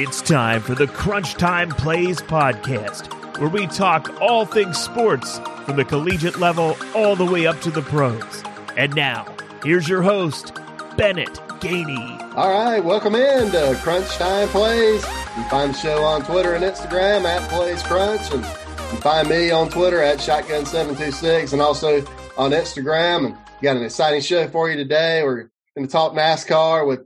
It's time for the Crunch Time Plays podcast, where we talk all things sports from the collegiate level all the way up to the pros. And now, here's your host, Bennett Gainey. All right, welcome in to Crunch Time Plays. You can find the show on Twitter and Instagram at Plays Crunch, and you find me on Twitter at Shotgun726 and also on Instagram. And got an exciting show for you today. We're going to talk NASCAR with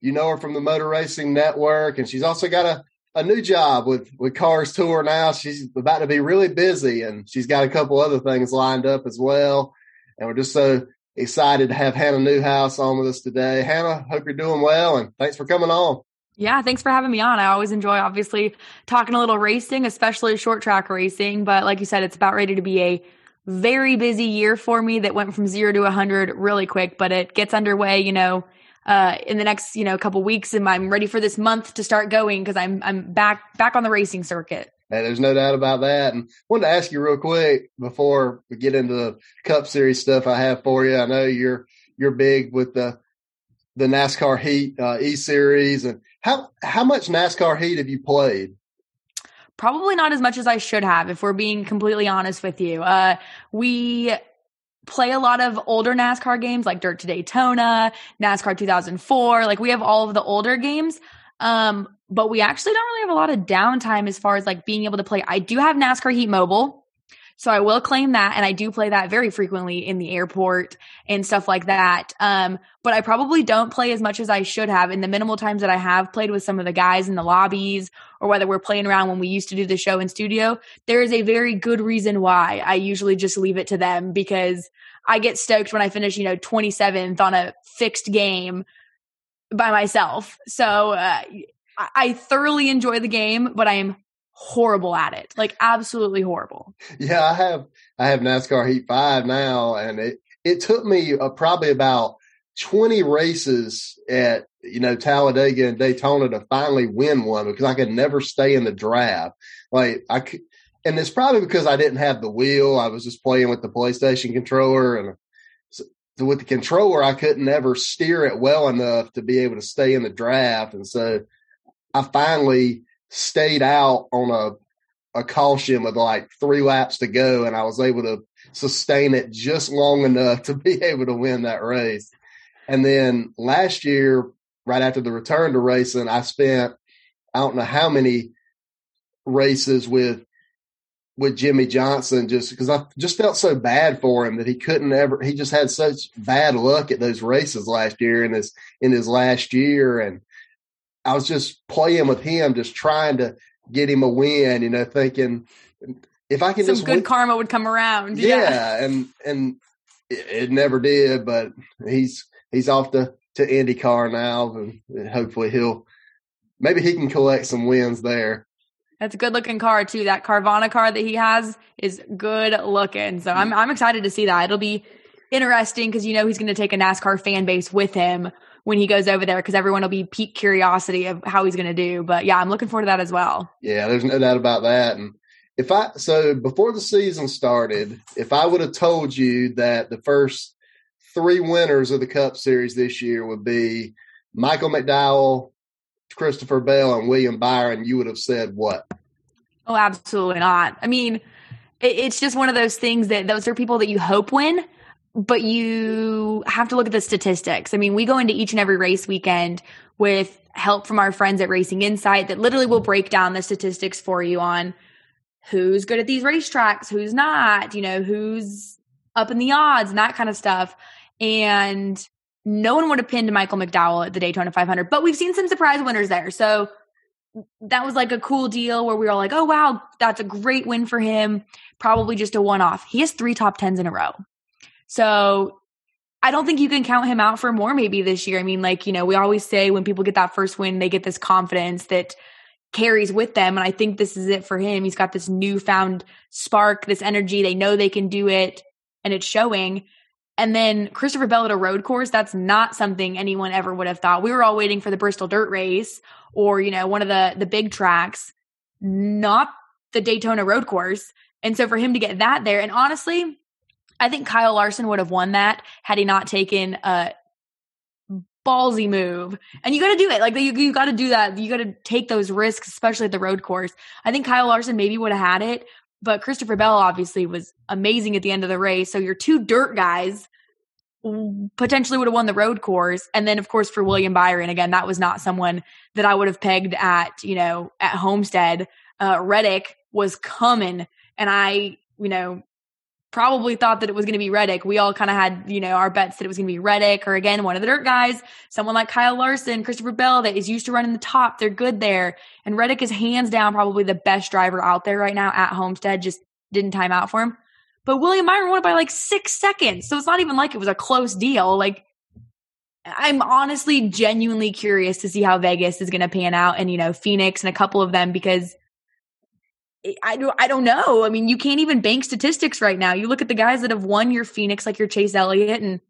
you know her from the Motor Racing Network, and she's also got a, a new job with with Cars Tour now. She's about to be really busy, and she's got a couple other things lined up as well. And we're just so excited to have Hannah Newhouse on with us today. Hannah, hope you're doing well, and thanks for coming on. Yeah, thanks for having me on. I always enjoy, obviously, talking a little racing, especially short track racing. But like you said, it's about ready to be a very busy year for me that went from zero to 100 really quick, but it gets underway, you know, uh, in the next, you know, couple weeks. And I'm ready for this month to start going because I'm, I'm back, back on the racing circuit. Hey, there's no doubt about that. And I wanted to ask you real quick before we get into the Cup Series stuff I have for you. I know you're you're big with the the NASCAR Heat uh, E Series, and how how much NASCAR Heat have you played? Probably not as much as I should have, if we're being completely honest with you. Uh, we play a lot of older NASCAR games like Dirt to Daytona, NASCAR 2004. Like we have all of the older games. Um, but we actually don't really have a lot of downtime as far as like being able to play. I do have NASCAR Heat Mobile. So I will claim that. And I do play that very frequently in the airport and stuff like that. Um, but I probably don't play as much as I should have in the minimal times that I have played with some of the guys in the lobbies or whether we're playing around when we used to do the show in studio. There is a very good reason why I usually just leave it to them because I get stoked when I finish, you know, 27th on a fixed game by myself. So, uh, I thoroughly enjoy the game, but I am horrible at it. Like absolutely horrible. Yeah, I have I have NASCAR Heat 5 now and it it took me uh, probably about 20 races at you know Talladega and Daytona to finally win one because I could never stay in the draft. Like I could, and it's probably because I didn't have the wheel. I was just playing with the PlayStation controller and with the controller I couldn't ever steer it well enough to be able to stay in the draft and so I finally stayed out on a a caution with like three laps to go, and I was able to sustain it just long enough to be able to win that race. And then last year, right after the return to racing, I spent I don't know how many races with with Jimmie Johnson just because I just felt so bad for him that he couldn't ever he just had such bad luck at those races last year in his in his last year and I was just playing with him, just trying to get him a win, you know, thinking if I can some just good win, karma would come around. yeah, Yeah. and and it, it never did, but he's he's off to to IndyCar now, and hopefully he'll maybe he can collect some wins there. That's a good looking car too. That Carvana car that he has is good looking. So I'm mm. I'm excited to see that. It'll be interesting because you know he's going to take a NASCAR fan base with him when he goes over there because everyone will be peak curiosity of how he's going to do. But yeah, I'm looking forward to that as well. Yeah, there's no doubt about that. And if I so before the season started, if I would have told you that the first three winners of the Cup Series this year would be Michael McDowell, Christopher Bell, and William Byron, you would have said what? Oh, absolutely not. I mean, it's just one of those things that those are people that you hope win, but you have to look at the statistics. I mean, we go into each and every race weekend with help from our friends at Racing Insight that literally will break down the statistics for you on who's good at these racetracks, who's not, you know, who's up in the odds and that kind of stuff. And no one would have pinned Michael McDowell at the Daytona 500, but we've seen some surprise winners there. So that was like a cool deal where we were like, oh, wow, that's a great win for him. Probably just a one off. He has three top tens in a row. So I don't think you can count him out for more maybe this year. I mean, like, you know, we always say when people get that first win, they get this confidence that carries with them. And I think this is it for him. He's got this newfound spark, this energy. They know they can do it and it's showing. And then Christopher Bell at a road course, that's not something anyone ever would have thought. We were all waiting for the Bristol dirt race or, you know, one of the the big tracks, not the Daytona road course. And so for him to get that there, and honestly, I think Kyle Larson would have won that had he not taken a ballsy move. And you got to do it. Like you, you got to do that. You got to take those risks, especially at the road course. I think Kyle Larson maybe would have had it, but Christopher Bell obviously was amazing at the end of the race. So your two dirt guys potentially would have won the road course. And then, of course, for William Byron, again, that was not someone that I would have pegged at, you know, at Homestead. Uh, Reddick was coming, and I, you know, probably thought that it was going to be Reddick. We all kind of had, you know, our bets that it was going to be Reddick or again, one of the dirt guys, someone like Kyle Larson, Christopher Bell that is used to running the top. They're good there. And Reddick is hands down probably the best driver out there right now at Homestead. Just didn't time out for him. But William Byron won it by like six seconds. So it's not even like it was a close deal. Like, I'm honestly genuinely curious to see how Vegas is going to pan out and, you know, Phoenix and a couple of them because I don't, I don't know. I mean, you can't even bank statistics right now. You look at the guys that have won your Phoenix, like your Chase Elliott, and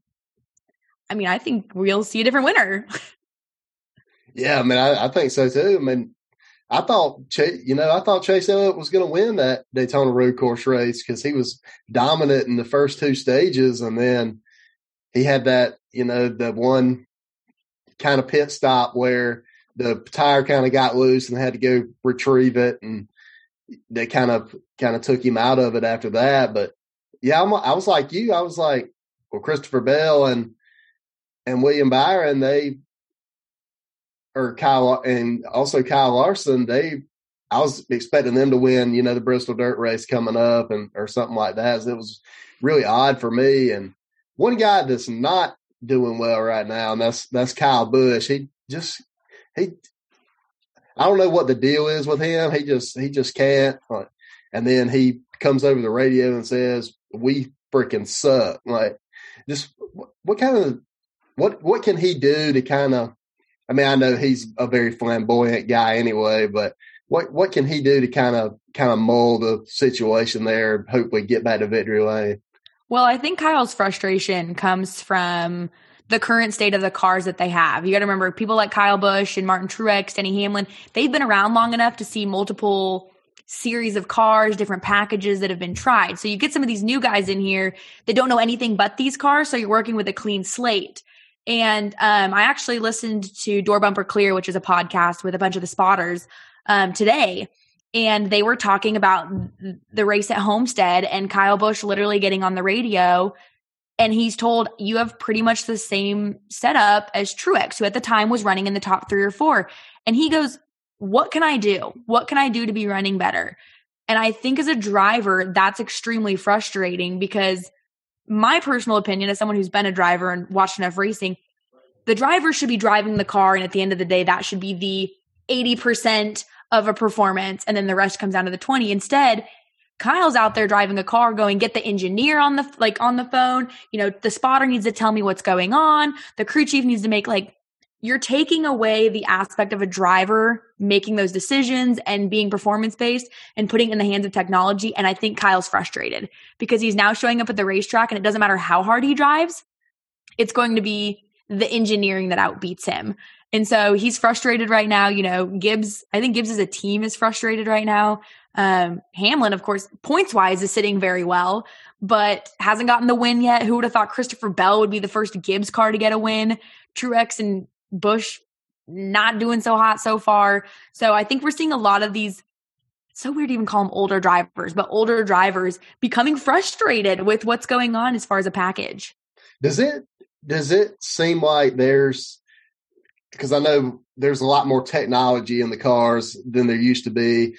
I mean, I think we'll see a different winner. yeah, I mean, I, I think so too. I mean, I thought, you know, I thought Chase Elliott was going to win that Daytona Road Course race because he was dominant in the first two stages, and then he had that, you know, the one kind of pit stop where the tire kind of got loose and had to go retrieve it, and they kind of kind of took him out of it after that. But yeah, I'm, I was like you. I was like, well, Christopher Bell and and William Byron, they or Kyle and also Kyle Larson, they I was expecting them to win, you know, the Bristol Dirt Race coming up and or something like that. So it was really odd for me. And one guy that's not doing well right now, and that's that's Kyle Busch. He just he I don't know what the deal is with him. He just he just can't. And then he comes over the radio and says, "We freaking suck." Like, just what kind of what what can he do to kind of I mean, I know he's a very flamboyant guy anyway, but what what can he do to kind of kind of mold the situation there hopefully get back to victory lane? Well, I think Kyle's frustration comes from the current state of the cars that they have. You got to remember people like Kyle Busch and Martin Truex, Denny Hamlin, they've been around long enough to see multiple series of cars, different packages that have been tried. So you get some of these new guys in here that don't know anything but these cars. So you're working with a clean slate. And um, I actually listened to Door Bumper Clear, which is a podcast with a bunch of the spotters um, today. And they were talking about the race at Homestead and Kyle Busch literally getting on the radio. And he's told, You have pretty much the same setup as Truex, who at the time was running in the top three or four. And he goes, What can I do? What can I do to be running better? And I think as a driver, that's extremely frustrating because my personal opinion as someone who's been a driver and watched enough racing, the driver should be driving the car. And at the end of the day, that should be the 80% of a performance. And then the rest comes down to the 20. Instead, Kyle's out there driving a car going get the engineer on the like on the phone. You know, the spotter needs to tell me what's going on. The crew chief needs to make like you're taking away the aspect of a driver making those decisions and being performance based and putting in the hands of technology. And I think Kyle's frustrated because he's now showing up at the racetrack and it doesn't matter how hard he drives, it's going to be the engineering that outbeats him. And so he's frustrated right now. You know, Gibbs, I think Gibbs as a team is frustrated right now. Um, Hamlin, of course, points wise is sitting very well, but hasn't gotten the win yet. Who would have thought Christopher Bell would be the first Gibbs car to get a win? Truex and Busch not doing so hot so far. So I think we're seeing a lot of these so weird to even call them older drivers, but older drivers becoming frustrated with what's going on as far as a package. Does it does it seem like there's because I know there's a lot more technology in the cars than there used to be,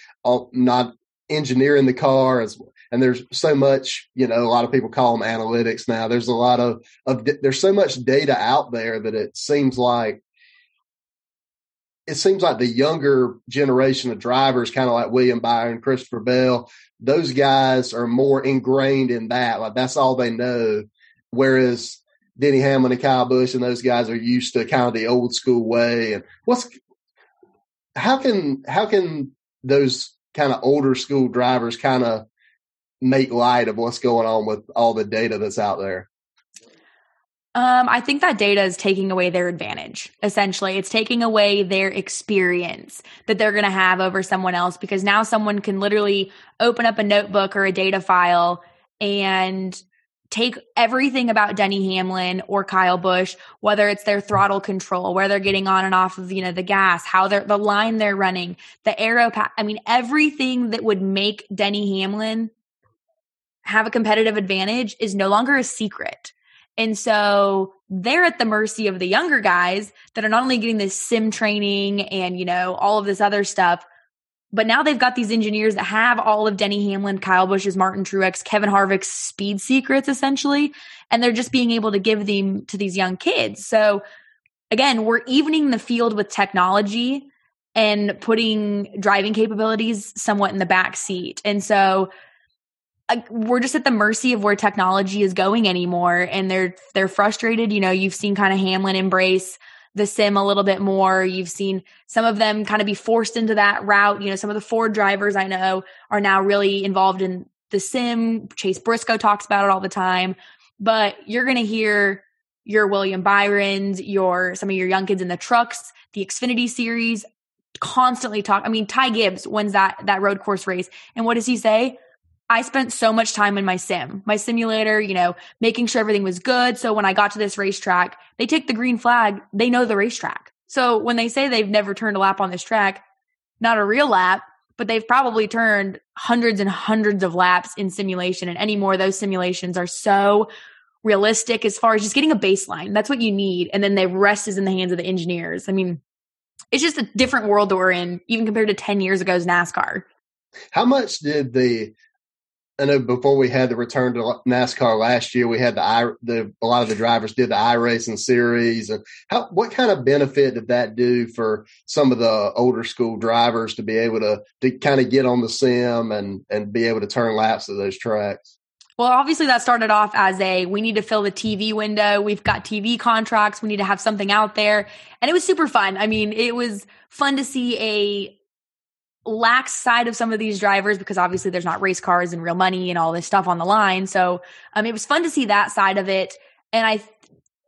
not engineering the car as and there's so much, you know, a lot of people call them analytics now. There's a lot of, of there's so much data out there that it seems like it seems like the younger generation of drivers, kind of like William Byron, Christopher Bell, those guys are more ingrained in that. Like that's all they know. Whereas Denny Hamlin and Kyle Busch and those guys are used to kind of the old school way. And what's how can how can those kind of older school drivers kind of make light of what's going on with all the data that's out there? Um, I think that data is taking away their advantage. Essentially, it's taking away their experience that they're going to have over someone else because now someone can literally open up a notebook or a data file and take everything about Denny Hamlin or Kyle Busch, whether it's their throttle control, where they're getting on and off of, you know, the gas, how they're, the line they're running, the aero. I mean, everything that would make Denny Hamlin have a competitive advantage is no longer a secret. And so they're at the mercy of the younger guys that are not only getting this sim training and, you know, all of this other stuff, but now they've got these engineers that have all of Denny Hamlin, Kyle Busch's, Martin Truex, Kevin Harvick's speed secrets essentially, and they're just being able to give them to these young kids. So again, we're evening the field with technology and putting driving capabilities somewhat in the back seat. And so we're just at the mercy of where technology is going anymore and they're they're frustrated, you know, you've seen kind of Hamlin embrace the sim a little bit more. You've seen some of them kind of be forced into that route. You know, some of the Ford drivers I know are now really involved in the sim. Chase Briscoe talks about it all the time. But you're going to hear your William Byrons, your some of your young kids in the trucks, the Xfinity series constantly talk. I mean, Ty Gibbs wins that that road course race, and what does he say? I spent so much time in my sim, my simulator, you know, making sure everything was good. So when I got to this racetrack, they take the green flag, they know the racetrack. So when they say they've never turned a lap on this track, not a real lap, but they've probably turned hundreds and hundreds of laps in simulation. And anymore, those simulations are so realistic as far as just getting a baseline. That's what you need. And then the rest is in the hands of the engineers. I mean, it's just a different world that we're in, even compared to 10 years ago's NASCAR. How much did the I know before we had the return to NASCAR last year, we had the i the a lot of the drivers did the i iRacing series, and how what kind of benefit did that do for some of the older school drivers to be able to to kind of get on the sim and and be able to turn laps at those tracks? Well, obviously that started off as a we need to fill the TV window. We've got TV contracts. We need to have something out there. And it was super fun. I mean, it was fun to see a lax side of some of these drivers because obviously there's not race cars and real money and all this stuff on the line. So um, it was fun to see that side of it. And I th-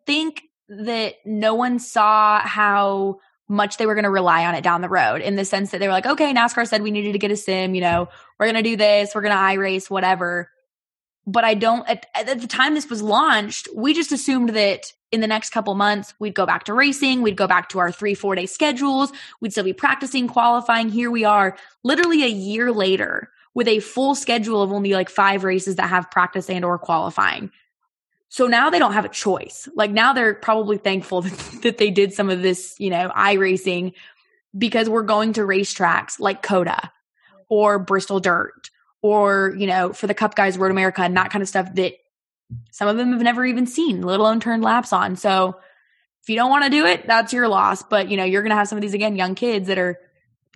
think that no one saw how much they were going to rely on it down the road in the sense that they were like, okay, NASCAR said we needed to get a sim, you know, we're going to do this, we're going to iRace, whatever. But I don't, at, at the time this was launched, we just assumed that in the next couple months, we'd go back to racing. We'd go back to our three, four day schedules. We'd still be practicing, qualifying. Here we are, literally a year later with a full schedule of only like five races that have practice and or qualifying. So now they don't have a choice. Like now they're probably thankful that, that they did some of this, you know, iRacing because we're going to racetracks like COTA or Bristol Dirt or, you know, for the Cup guys, Road America and that kind of stuff that some of them have never even seen, let alone turned laps on. So if you don't want to do it, that's your loss. But you know, you're going to have some of these again, young kids that are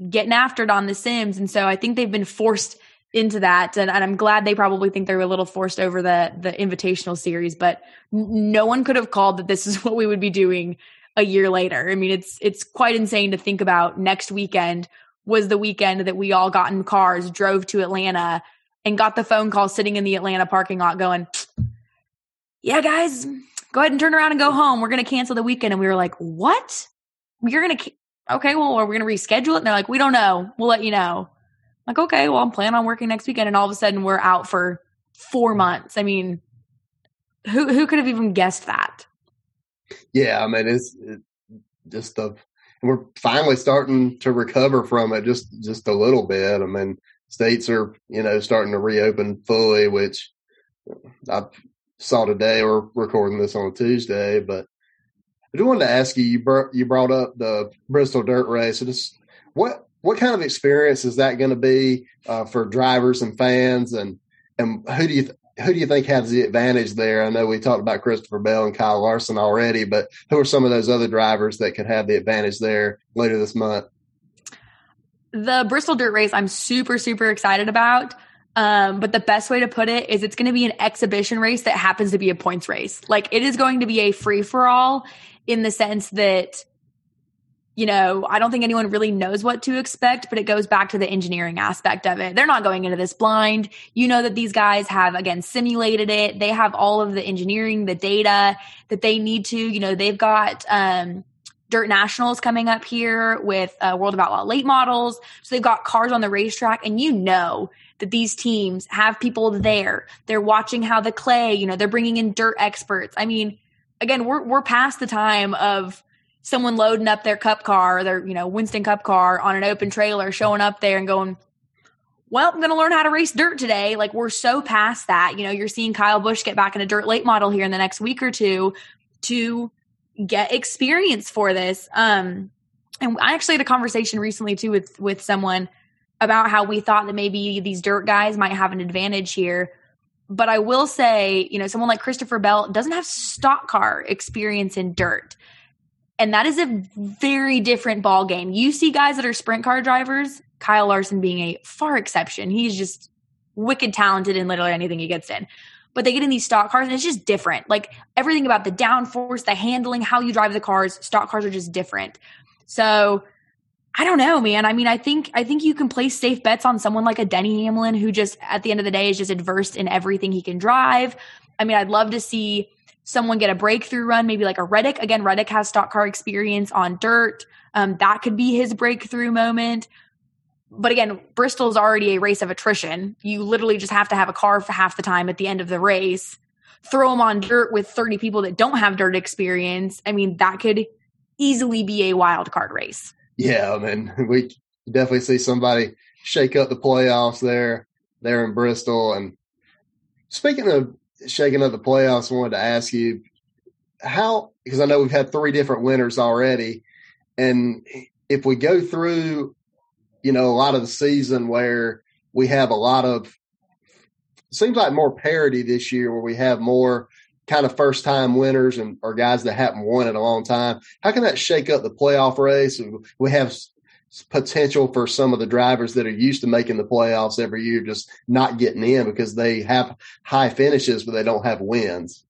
getting after it on the Sims. And so I think they've been forced into that. And, and, I'm glad they probably think they're a little forced over the, the invitational series, but no one could have called that this is what we would be doing a year later. I mean, it's, it's quite insane to think about next weekend was the weekend that we all got in cars, drove to Atlanta and got the phone call sitting in the Atlanta parking lot going, yeah, guys, go ahead and turn around and go home. We're going to cancel the weekend. And we were like, what? You're going to, okay, well, are we going to reschedule it? And they're like, we don't know. We'll let you know. I'm like, okay, well, I'm planning on working next weekend. And all of a sudden we're out for four months. I mean, who, who could have even guessed that? Yeah. I mean, it's, it's just the, we're finally starting to recover from it just, just a little bit. I mean, states are, you know, starting to reopen fully, which I've saw today. We're recording this on a Tuesday, but I do wanted to ask you. You brought you brought up the Bristol Dirt Race. So just what what kind of experience is that going to be uh, for drivers and fans, and and who do you th- who do you think has the advantage there? I know we talked about Christopher Bell and Kyle Larson already, but who are some of those other drivers that could have the advantage there later this month? The Bristol Dirt Race, I'm super super excited about. Um, but the best way to put it is it's going to be an exhibition race that happens to be a points race. Like it is going to be a free for all in the sense that, you know, I don't think anyone really knows what to expect, but it goes back to the engineering aspect of it. They're not going into this blind. You know that these guys have, again, simulated it. They have all of the engineering, the data that they need to, you know, they've got, um, Dirt Nationals coming up here with uh, World of Outlaw late models. So they've got cars on the racetrack, and you know that these teams have people there. They're watching how the clay, you know, they're bringing in dirt experts. I mean, again, we're we're past the time of someone loading up their cup car, their you know Winston Cup car on an open trailer, showing up there and going, "Well, I'm going to learn how to race dirt today." Like we're so past that. You know, you're seeing Kyle Busch get back in a dirt late model here in the next week or two to get experience for this. Um, and I actually had a conversation recently too with with someone about how we thought that maybe these dirt guys might have an advantage here but I will say, you know, someone like Christopher Bell doesn't have stock car experience in dirt. And that is a very different ball game. You see guys that are sprint car drivers, Kyle Larson being a far exception. He's just wicked talented in literally anything he gets in. But they get in these stock cars and it's just different. Like everything about the downforce, the handling, how you drive the cars, stock cars are just different. So I don't know, man. I mean, I think I think you can place safe bets on someone like a Denny Hamlin who just at the end of the day is just adverse in everything he can drive. I mean, I'd love to see someone get a breakthrough run, maybe like a Reddick. Again, Reddick has stock car experience on dirt. Um, that could be his breakthrough moment. But again, Bristol is already a race of attrition. You literally just have to have a car for half the time at the end of the race. Throw them on dirt with 30 people that don't have dirt experience. I mean, that could easily be a wild card race. Yeah, I mean, we definitely see somebody shake up the playoffs there, there in Bristol. And speaking of shaking up the playoffs, I wanted to ask you how, because I know we've had three different winners already. And if we go through, you know, a lot of the season where we have a lot of, seems like more parity this year where we have more kind of first time winners and or guys that haven't won in a long time. How can that shake up the playoff race? We have potential for some of the drivers that are used to making the playoffs every year just not getting in because they have high finishes but they don't have wins.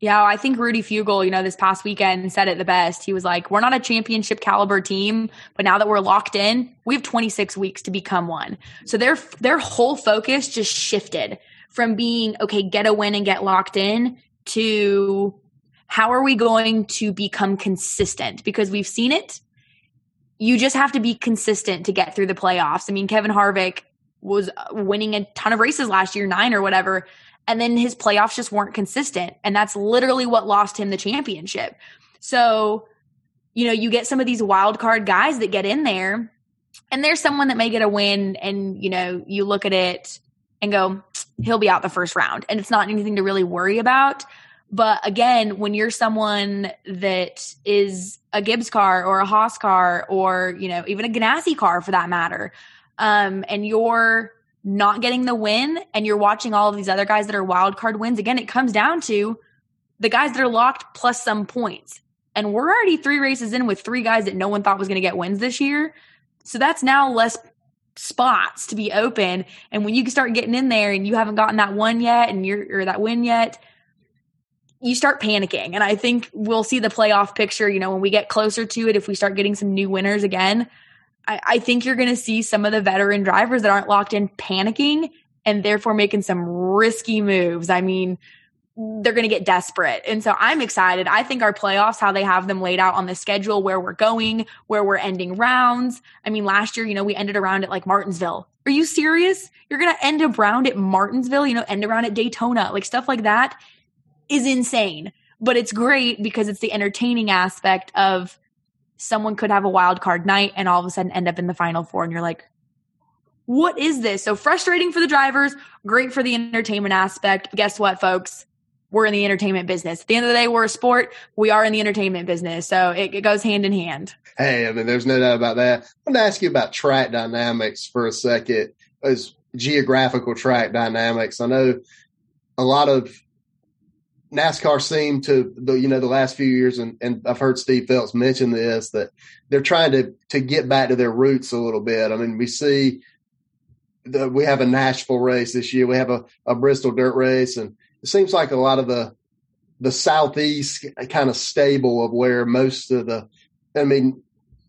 Yeah, I think Rudy Fugle, you know, this past weekend said it the best. He was like, "We're not a championship caliber team, but now that we're locked in, we have 26 weeks to become one." So their their whole focus just shifted from being okay, get a win and get locked in to how are we going to become consistent? Because we've seen it. You just have to be consistent to get through the playoffs. I mean, Kevin Harvick was uh, winning a ton of races last year, nine or whatever, and then his playoffs just weren't consistent. And that's literally what lost him the championship. So, you know, you get some of these wild card guys that get in there, and there's someone that may get a win, and, you know, you look at it and go, he'll be out the first round. And it's not anything to really worry about. But again, when you're someone that is a Gibbs car or a Haas car or, you know, even a Ganassi car for that matter, um, and you're not getting the win and you're watching all of these other guys that are wild card wins, again, it comes down to the guys that are locked plus some points. And we're already three races in with three guys that no one thought was going to get wins this year. So that's now less spots to be open. And when you start getting in there and you haven't gotten that one yet and you're or that win yet, you start panicking. And I think we'll see the playoff picture, you know, when we get closer to it, if we start getting some new winners again. I, I think you're gonna see some of the veteran drivers that aren't locked in panicking and therefore making some risky moves. I mean, they're going to get desperate. And so I'm excited. I think our playoffs, how they have them laid out on the schedule, where we're going, where we're ending rounds. I mean, last year, you know, we ended around at like Martinsville. Are you serious? You're going to end around at Martinsville, you know, end around at Daytona, like stuff like that is insane. But it's great because it's the entertaining aspect of someone could have a wild card night and all of a sudden end up in the final four. And you're like, what is this? So frustrating for the drivers, great for the entertainment aspect. Guess what, folks? We're in the entertainment business. At the end of the day, we're a sport. We are in the entertainment business. So it, it goes hand in hand. Hey, I mean, there's no doubt about that. I want to ask you about track dynamics for a second, as geographical track dynamics. I know a lot of NASCAR seem to the you know the last few years, and, and I've heard Steve Phelps mention this that they're trying to to get back to their roots a little bit. I mean, we see the, we have a Nashville race this year, we have a, a Bristol dirt race, and it seems like a lot of the the southeast kind of stable of where most of the I mean,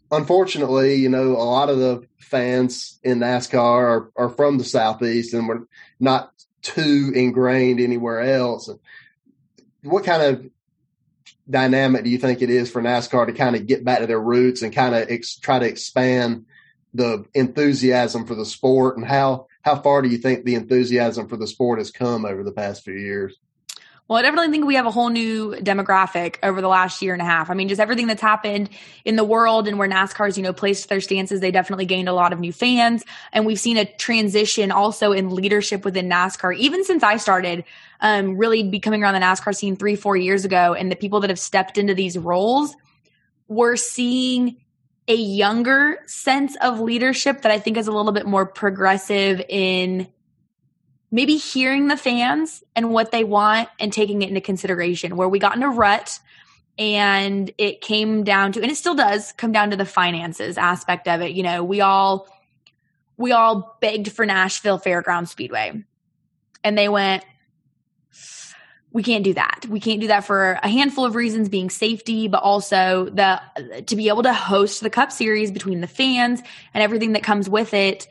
unfortunately, you know, a lot of the fans in NASCAR are, are from the southeast and we're not too ingrained anywhere else. What kind of dynamic do you think it is for NASCAR to kind of get back to their roots and kind of ex- try to expand the enthusiasm for the sport and how how far do you think the enthusiasm for the sport has come over the past few years? Well, I definitely think we have a whole new demographic over the last year and a half. I mean, just everything that's happened in the world and where NASCAR's, you know, placed their stances, they definitely gained a lot of new fans. And we've seen a transition also in leadership within NASCAR, even since I started um, really becoming around the NASCAR scene three, four years ago. And the people that have stepped into these roles, we're seeing a younger sense of leadership that I think is a little bit more progressive in maybe hearing the fans and what they want and taking it into consideration. Where we got in a rut and it came down to, and it still does come down to the finances aspect of it. You know, we all, we all begged for Nashville Fairground Speedway and they went, we can't do that. We can't do that for a handful of reasons being safety, but also the to be able to host the cup series between the fans and everything that comes with it.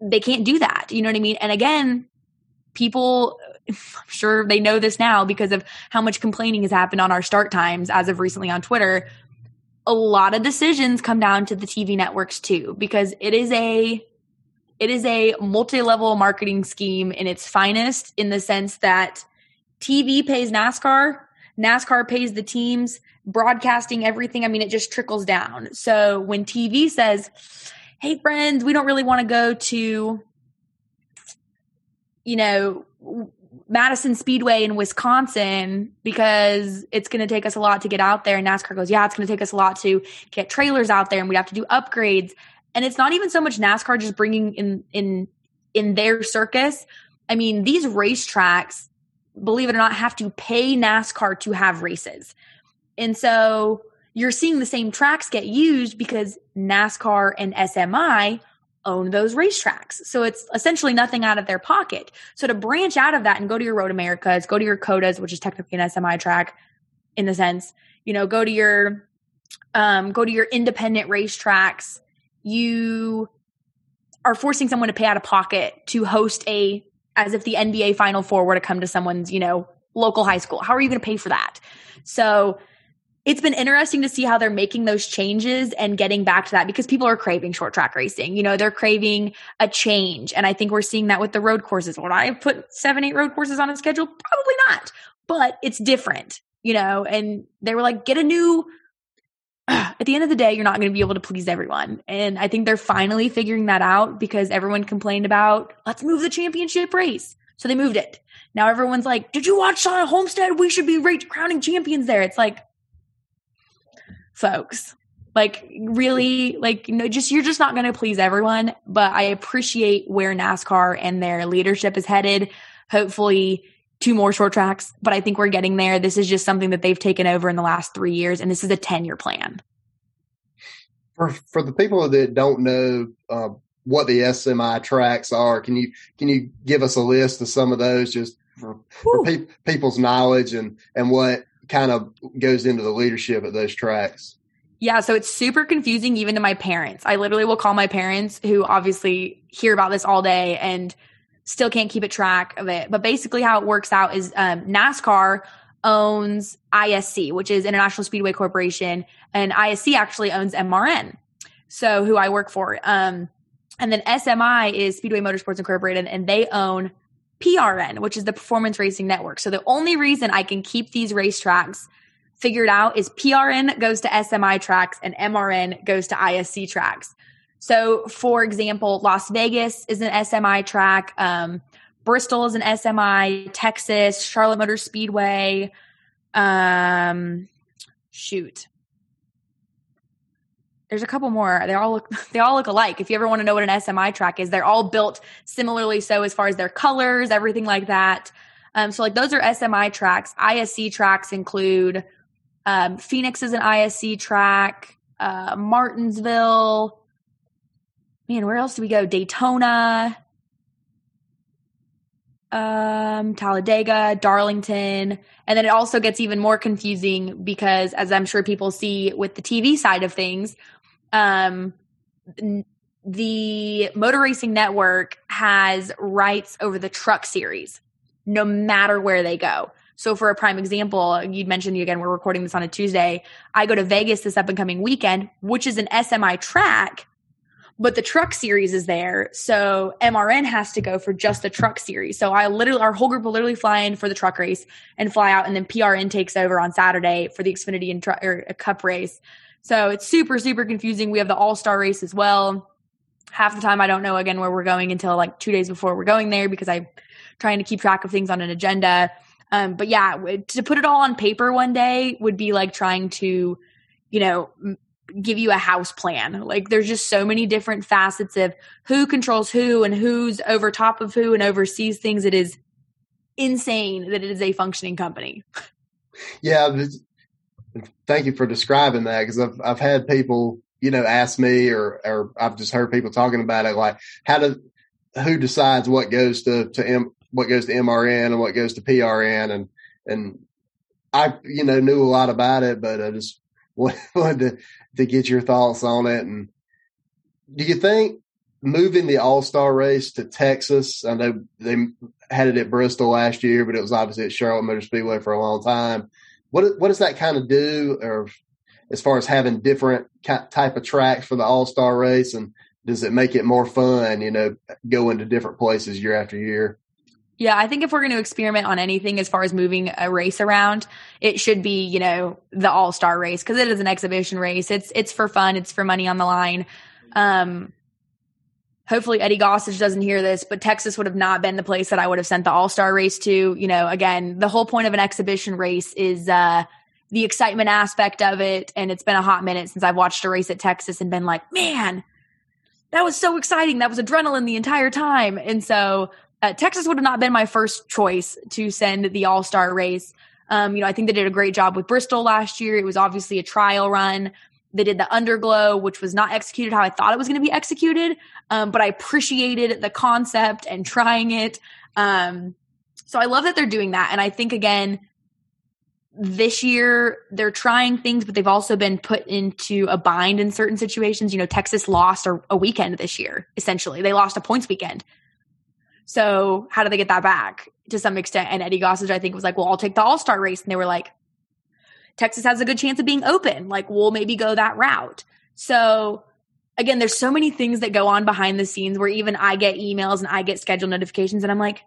They can't do that. You know what I mean? And again, people I'm sure they know this now because of how much complaining has happened on our start times as of recently on Twitter. A lot of decisions come down to the TV networks too because it is a it is a multi-level marketing scheme in its finest in the sense that TV pays NASCAR, NASCAR pays the teams, broadcasting everything. I mean, it just trickles down. So when TV says, hey, friends, we don't really want to go to, you know, Madison Speedway in Wisconsin because it's going to take us a lot to get out there. And NASCAR goes, yeah, it's going to take us a lot to get trailers out there and we'd have to do upgrades. And it's not even so much NASCAR just bringing in, in, in their circus. I mean, these racetracks believe it or not, have to pay NASCAR to have races. And so you're seeing the same tracks get used because NASCAR and SMI own those racetracks. So it's essentially nothing out of their pocket. So to branch out of that and go to your Road Americas, go to your COTAs, which is technically an SMI track in the sense, you know, go to your um, go to your independent racetracks, you are forcing someone to pay out of pocket to host a as if the NBA Final Four were to come to someone's, you know, local high school. How are you going to pay for that? So it's been interesting to see how they're making those changes and getting back to that because people are craving short track racing. You know, they're craving a change. And I think we're seeing that with the road courses. Would I put seven, eight road courses on a schedule? Probably not, but it's different, you know, and they were like, get a new at the end of the day, you're not going to be able to please everyone. And I think they're finally figuring that out because everyone complained about, let's move the championship race. So they moved it. Now everyone's like, did you watch Shauna Homestead? We should be crowning champions there. It's like, folks, like really, like, no, just, you're just not going to please everyone. But I appreciate where NASCAR and their leadership is headed. Hopefully, two more short tracks, but I think we're getting there. This is just something that they've taken over in the last three years, and this is a 10 year plan. For, for the people that don't know uh, what the SMI tracks are, can you can you give us a list of some of those just for, for pe- people's knowledge and and what kind of goes into the leadership of those tracks? Yeah, so it's super confusing even to my parents. I literally will call my parents who obviously hear about this all day and still can't keep a track of it. But basically, how it works out is um, NASCAR owns ISC, which is International Speedway Corporation, and ISC actually owns MRN, so who I work for. Um, and then SMI is Speedway Motorsports Incorporated, and they own PRN, which is the Performance Racing Network. So the only reason I can keep these racetracks figured out is PRN goes to SMI tracks and MRN goes to ISC tracks. So, for example, Las Vegas is an SMI track. Um, Bristol is an SMI. Texas, Charlotte Motor Speedway. Um, shoot, there's a couple more. They all look they all look alike. If you ever want to know what an SMI track is, they're all built similarly. So as far as their colors, everything like that. Um, so like those are SMI tracks. ISC tracks include um, Phoenix is an ISC track. Uh, Martinsville, man, where else do we go? Daytona, um, Talladega, Darlington. And then it also gets even more confusing because, as I'm sure people see with the TV side of things, um, the Motor Racing Network has rights over the truck series, no matter where they go. So, for a prime example, you'd mentioned again, we're recording this on a Tuesday. I go to Vegas this up and coming weekend, which is an SMI track but the truck series is there. So MRN has to go for just the truck series. So I literally, our whole group will literally fly in for the truck race and fly out, and then PRN takes over on Saturday for the Xfinity and tr- or a Cup race. So it's super, super confusing. We have the All Star race as well. Half the time, I don't know again where we're going until like two days before we're going there because I'm trying to keep track of things on an agenda. Um, but yeah, to put it all on paper one day would be like trying to, you know, give you a house plan. Like there's just so many different facets of who controls who and who's over top of who and oversees things. It is insane that it is a functioning company. Yeah. Thank you for describing that because I've, I've had people, you know, ask me or, or I've just heard people talking about it. Like how do, who decides what goes to, to M, what goes to MRN and what goes to PRN and, and I, you know, knew a lot about it, but I just wanted to, to get your thoughts on it. And do you think moving the All Star race to Texas? I know they had it at Bristol last year, but it was obviously at Charlotte Motor Speedway for a long time. What what does that kind of do, or as far as having different type of tracks for the All Star race, and does it make it more fun? You know, going to different places year after year. Yeah, I think if we're going to experiment on anything as far as moving a race around, it should be, you know, the all-star race because it is an exhibition race. It's it's for fun, it's for money on the line. Um hopefully Eddie Gossage doesn't hear this, but Texas would have not been the place that I would have sent the all-star race to. You know, again, the whole point of an exhibition race is uh the excitement aspect of it and it's been a hot minute since I've watched a race at Texas and been like, "Man, that was so exciting. That was adrenaline the entire time." And so uh, Texas would have not been my first choice to send the All Star race. Um, you know, I think they did a great job with Bristol last year. It was obviously a trial run. They did the underglow, which was not executed how I thought it was going to be executed, um, but I appreciated the concept and trying it. Um, so I love that they're doing that. And I think, again, this year they're trying things, but they've also been put into a bind in certain situations. You know, Texas lost a, a weekend this year, essentially. They lost a points weekend. So how do they get that back to some extent? And Eddie Gossage, I think, was like, well, I'll take the All Star race. And they were like, Texas has a good chance of being open. Like, we'll maybe go that route. So again, there's so many things that go on behind the scenes where even I get emails and I get schedule notifications and I'm like,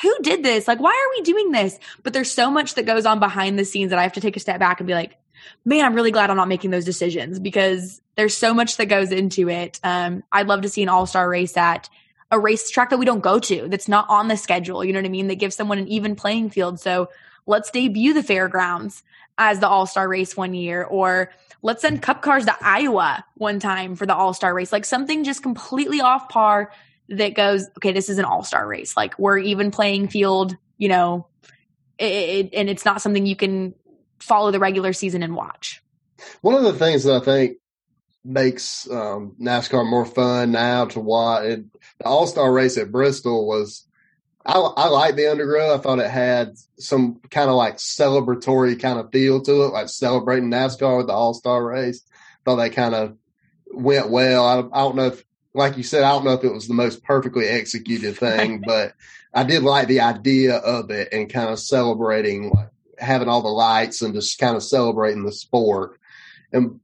who did this? Like, why are we doing this? But there's so much that goes on behind the scenes that I have to take a step back and be like, man, I'm really glad I'm not making those decisions because there's so much that goes into it. Um, I'd love to see an all star race at a racetrack that we don't go to that's not on the schedule. You know what I mean? That gives someone an even playing field. So let's debut the fairgrounds as the all star race one year, or let's send cup cars to Iowa one time for the all star race. Like something just completely off par that goes, okay, this is an all star race. Like we're even playing field, you know, it, it, and it's not something you can follow the regular season and watch. One of the things that I think makes um, NASCAR more fun now to watch. It, the All Star race at Bristol was. I, I like the underglow. I thought it had some kind of like celebratory kind of feel to it, like celebrating NASCAR with the All Star race. Thought that kind of went well. I, I don't know if, like you said, I don't know if it was the most perfectly executed thing, but I did like the idea of it and kind of celebrating, like having all the lights and just kind of celebrating the sport. And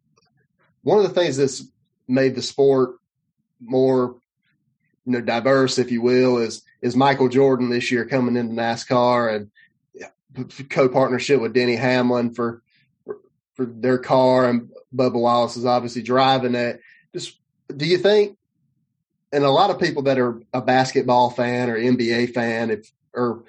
one of the things that's made the sport more you know diverse, if you will, is is Michael Jordan this year coming into NASCAR and co-partnership with Denny Hamlin for for, their car, and Bubba Wallace is obviously driving it. Just do you think? And a lot of people that are a basketball fan or NBA fan, if or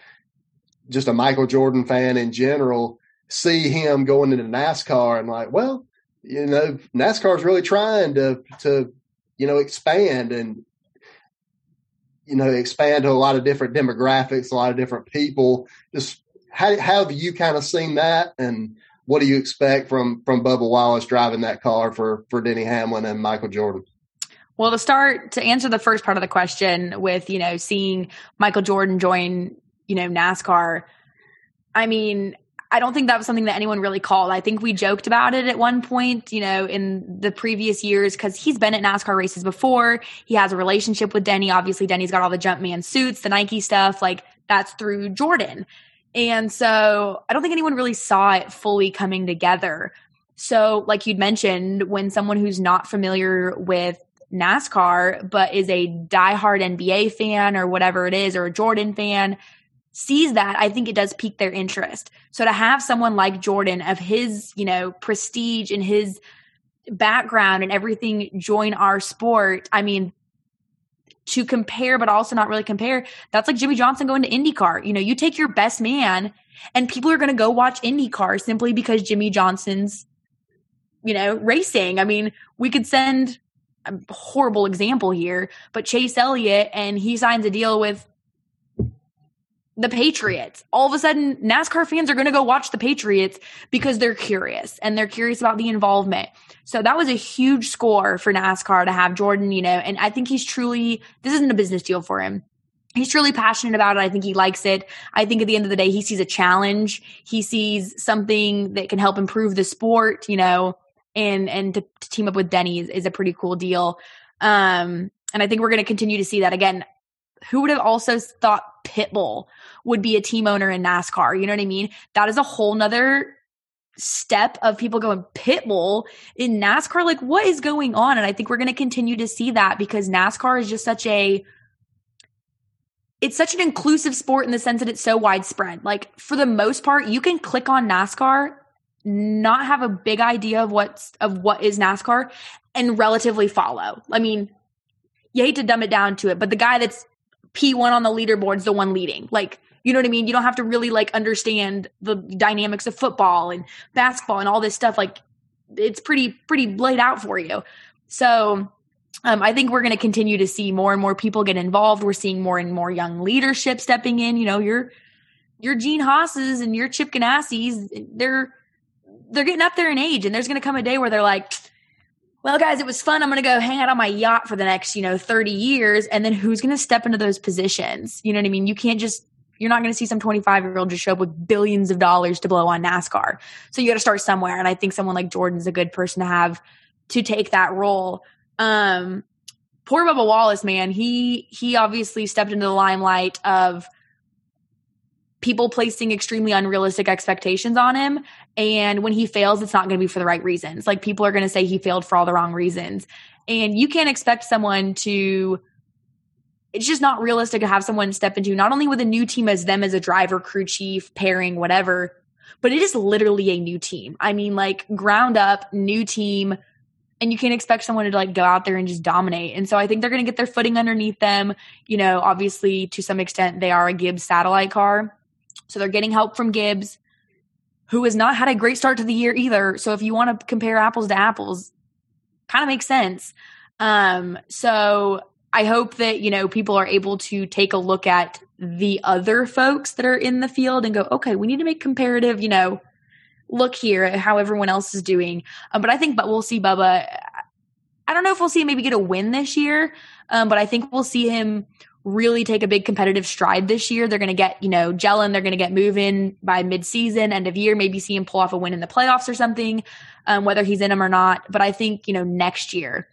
just a Michael Jordan fan in general, see him going into NASCAR and like, well, you know, NASCAR is really trying to to you know expand and you know expand to a lot of different demographics, a lot of different people. Just how, how have you kind of seen that, and what do you expect from from Bubba Wallace driving that car for for Denny Hamlin and Michael Jordan? Well, to start to answer the first part of the question with you know seeing Michael Jordan join you know NASCAR, I mean I don't think that was something that anyone really called. I think we joked about it at one point, you know, in the previous years because he's been at NASCAR races before. He has a relationship with Denny. Obviously, Denny's got all the Jumpman suits, the Nike stuff. Like that's through Jordan. And so I don't think anyone really saw it fully coming together. So, like you'd mentioned, when someone who's not familiar with NASCAR, but is a diehard NBA fan or whatever it is, or a Jordan fan, sees that, I think it does pique their interest. So to have someone like Jordan of his, you know, prestige and his background and everything join our sport, I mean, to compare, but also not really compare, that's like Jimmie Johnson going to IndyCar. You know, you take your best man and people are going to go watch IndyCar simply because Jimmie Johnson's, you know, racing. I mean, we could send a horrible example here, but Chase Elliott and he signs a deal with the Patriots. All of a sudden, NASCAR fans are going to go watch the Patriots because they're curious and they're curious about the involvement. So that was a huge score for NASCAR to have Jordan, you know, and I think he's truly, this isn't a business deal for him. He's truly passionate about it. I think he likes it. I think at the end of the day, he sees a challenge. He sees something that can help improve the sport, you know, and, and to, to team up with Denny is, is a pretty cool deal. Um, and I think we're going to continue to see that again. Who would have also thought Pitbull would be a team owner in NASCAR. You know what I mean? That is a whole nother step of people going Pitbull in NASCAR. Like, what is going on? And I think we're going to continue to see that because NASCAR is just such a it's such an inclusive sport in the sense that it's so widespread. Like for the most part, you can click on NASCAR, not have a big idea of what's of what is NASCAR, and relatively follow. I mean, you hate to dumb it down to it, but the guy that's P1 on the leaderboard is the one leading. Like, you know what I mean? You don't have to really like understand the dynamics of football and basketball and all this stuff. Like, it's pretty, pretty laid out for you. So, um, I think we're going to continue to see more and more people get involved. We're seeing more and more young leadership stepping in. You know, your your Gene Haas's and your Chip Ganassi's, they're they're getting up there in age, and there's going to come a day where they're like, well, guys, it was fun. I'm going to go hang out on my yacht for the next, you know, 30 years. And then who's going to step into those positions? You know what I mean? You can't just, you're not going to see some 25 year old just show up with billions of dollars to blow on NASCAR. So you got to start somewhere. And I think someone like Jordan's a good person to have to take that role. Um, poor Bubba Wallace, man, he, he obviously stepped into the limelight of, people placing extremely unrealistic expectations on him. And when he fails, it's not going to be for the right reasons. Like people are going to say he failed for all the wrong reasons. And you can't expect someone to, it's just not realistic to have someone step into not only with a new team as them as a driver, crew chief, pairing, whatever, but it is literally a new team. I mean, like ground up, new team. And you can't expect someone to like go out there and just dominate. And so I think they're going to get their footing underneath them. You know, obviously to some extent they are a Gibbs satellite car so they're getting help from Gibbs, who has not had a great start to the year either. So if you want to compare apples to apples, kind of makes sense. Um, so I hope that, you know, people are able to take a look at the other folks that are in the field and go, okay, we need to make comparative, you know, look here at how everyone else is doing. Um, but I think, but we'll see Bubba. I don't know if we'll see him maybe get a win this year, um, but I think we'll see him really take a big competitive stride this year. They're going to get, you know, gelling. They're going to get moving by midseason, end of year, maybe see him pull off a win in the playoffs or something, um, whether he's in them or not. But I think, you know, next year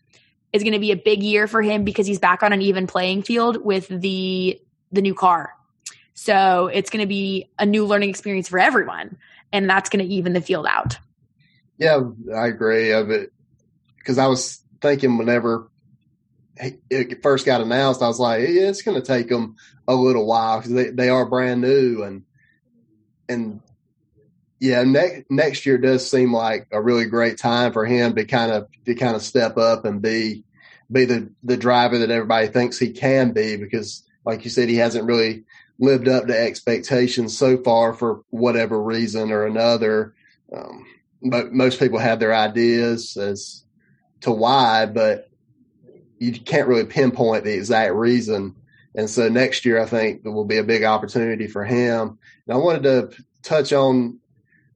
is going to be a big year for him because he's back on an even playing field with the, the new car. So it's going to be a new learning experience for everyone. And that's going to even the field out. Yeah, I agree of it. Cause I was thinking whenever it first got announced, I was like, yeah, it's going to take them a little while because they, they are brand new and and yeah, next next year does seem like a really great time for him to kind of to kind of step up and be be the the driver that everybody thinks he can be because, like you said, he hasn't really lived up to expectations so far for whatever reason or another. Um, but most people have their ideas as to why, but you can't really pinpoint the exact reason. And so next year, I think there will be a big opportunity for him. And I wanted to touch on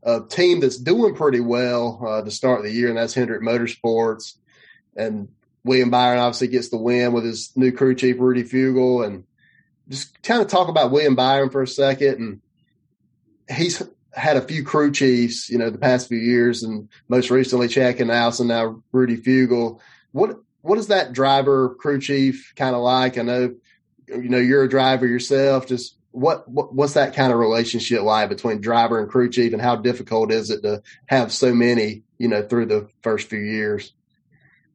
a team that's doing pretty well uh, to start the year, and that's Hendrick Motorsports. And William Byron obviously gets the win with his new crew chief, Rudy Fugle. And just kind of talk about William Byron for a second. And he's had a few crew chiefs, you know, the past few years, and most recently Chad Knaus and now Rudy Fugle. What what is that driver crew chief kind of like? I know, you know, you're a driver yourself. Just what, what what's that kind of relationship like between driver and crew chief, and how difficult is it to have so many, you know, through the first few years?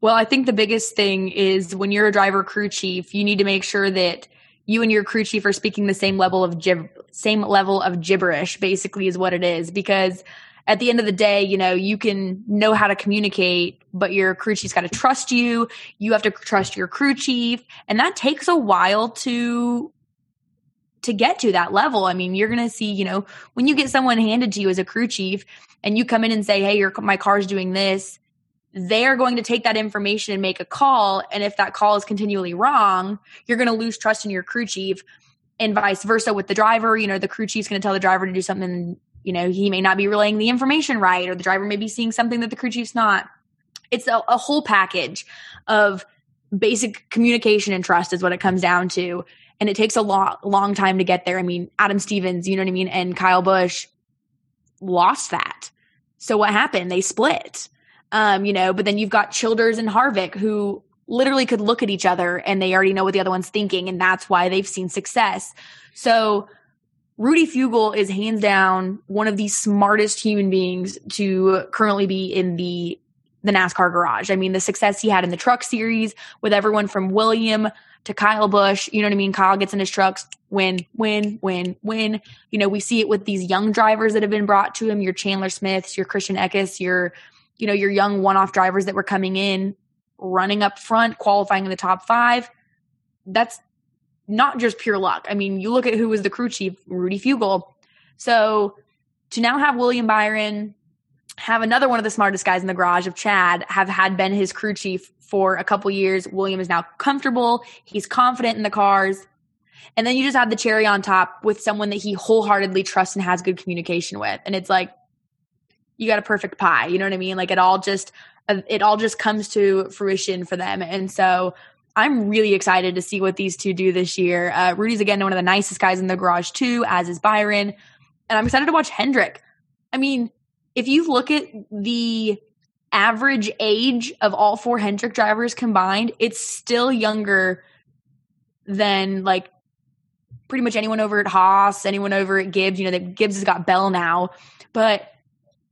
Well, I think the biggest thing is when you're a driver crew chief, you need to make sure that you and your crew chief are speaking the same level of gib- same level of gibberish basically is what it is because at the end of the day, you know, you can know how to communicate, but your crew chief's got to trust you. You have to trust your crew chief, and that takes a while to to get to that level. I mean, you're going to see, you know, when you get someone handed to you as a crew chief and you come in and say, "Hey, your my car's doing this." They're going to take that information and make a call, and if that call is continually wrong, you're going to lose trust in your crew chief and vice versa with the driver. You know, the crew chief's going to tell the driver to do something you know, he may not be relaying the information right, or the driver may be seeing something that the crew chief's not. It's a, a whole package of basic communication and trust is what it comes down to. And it takes a long, long time to get there. I mean, Adam Stevens, you know what I mean, and Kyle Busch lost that. So what happened? They split. Um, you know, but then you've got Childers and Harvick who literally could look at each other and they already know what the other one's thinking, and that's why they've seen success. So Rudy Fugle is hands down one of the smartest human beings to currently be in the the NASCAR garage. I mean, the success he had in the truck series with everyone from William to Kyle Busch, you know what I mean? Kyle gets in his trucks, win, win, win, win. You know, we see it with these young drivers that have been brought to him, your Chandler Smiths, your Christian Eckes, your, you know, your young one-off drivers that were coming in, running up front, qualifying in the top five. That's not just pure luck. I mean, you look at who was the crew chief, Rudy Fugle. So to now have William Byron, have another one of the smartest guys in the garage of Chad, have had been his crew chief for a couple years. William is now comfortable. He's confident in the cars. And then you just have the cherry on top with someone that he wholeheartedly trusts and has good communication with. And it's like, you got a perfect pie. You know what I mean? Like it all just, it all just comes to fruition for them. And so I'm really excited to see what these two do this year. Uh, Rudy's again one of the nicest guys in the garage too, as is Byron, and I'm excited to watch Hendrick. I mean, if you look at the average age of all four Hendrick drivers combined, it's still younger than like pretty much anyone over at Haas, anyone over at Gibbs. You know, that Gibbs has got Bell now, but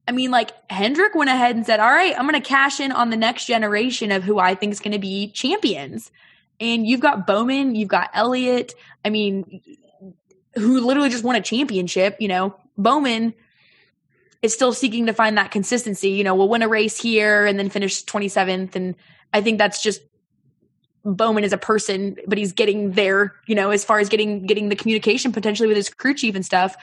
I mean, like Hendrick went ahead and said, "All right, I'm going to cash in on the next generation of who I think is going to be champions." And you've got Bowman, you've got Elliott. I mean, who literally just won a championship. You know, Bowman is still seeking to find that consistency. You know, we'll win a race here and then finish 27th, and I think that's just Bowman as a person, but he's getting there. You know, as far as getting getting the communication potentially with his crew chief and stuff.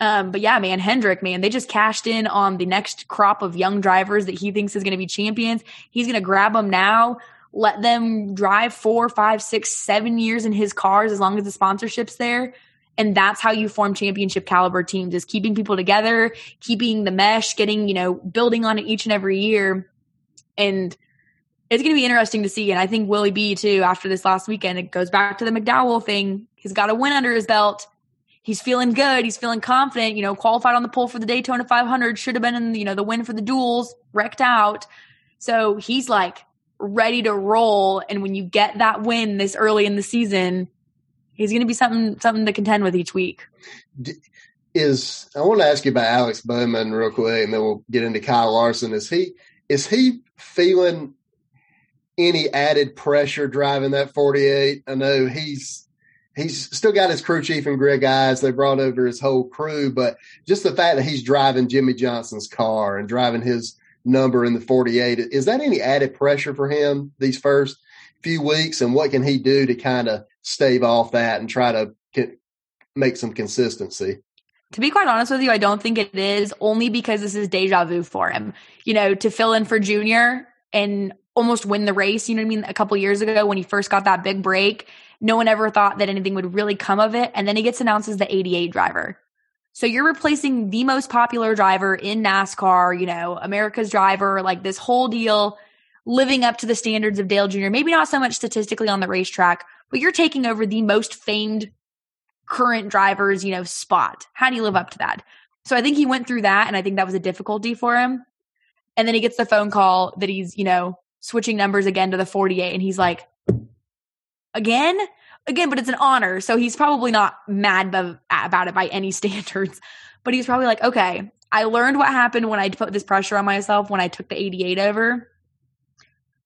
Um, but yeah, man, Hendrick, man, they just cashed in on the next crop of young drivers that he thinks is going to be champions. He's going to grab them now, let them drive four, five, six, seven years in his cars as long as the sponsorship's there. And that's how you form championship caliber teams is keeping people together, keeping the mesh, getting, you know, building on it each and every year. And it's going to be interesting to see. And I think Willie B too, after this last weekend, it goes back to the McDowell thing. He's got a win under his belt he's feeling good. He's feeling confident. You know, qualified on the pole for the Daytona 500. Should have been in, you know, the win for the duels, wrecked out. So he's like ready to roll. And when you get that win this early in the season, he's going to be something something to contend with each week. Is I want to ask you about Alex Bowman real quick, and then we'll get into Kyle Larson. Is he is he feeling any added pressure driving that 48? I know he's he's still got his crew chief and Greg Ives. They brought over his whole crew, but just the fact that he's driving Jimmie Johnson's car and driving his number in the 48, is that any added pressure for him these first few weeks? And what can he do to kind of stave off that and try to get, make some consistency? To be quite honest with you, I don't think it is only because this is deja vu for him. You know, to fill in for Junior and almost win the race, you know what I mean? A couple years ago when he first got that big break no one ever thought that anything would really come of it. And then he gets announced as the 88 driver. So you're replacing the most popular driver in NASCAR, you know, America's driver, like this whole deal, living up to the standards of Dale Jr. Maybe not so much statistically on the racetrack, but you're taking over the most famed current driver's, you know, spot. How do you live up to that? So I think he went through that and I think that was a difficulty for him. And then he gets the phone call that he's, you know, switching numbers again to the 48 and he's like, again again but it's an honor so he's probably not mad b- about it by any standards but he's probably like okay i learned what happened when i put this pressure on myself when i took the 88 over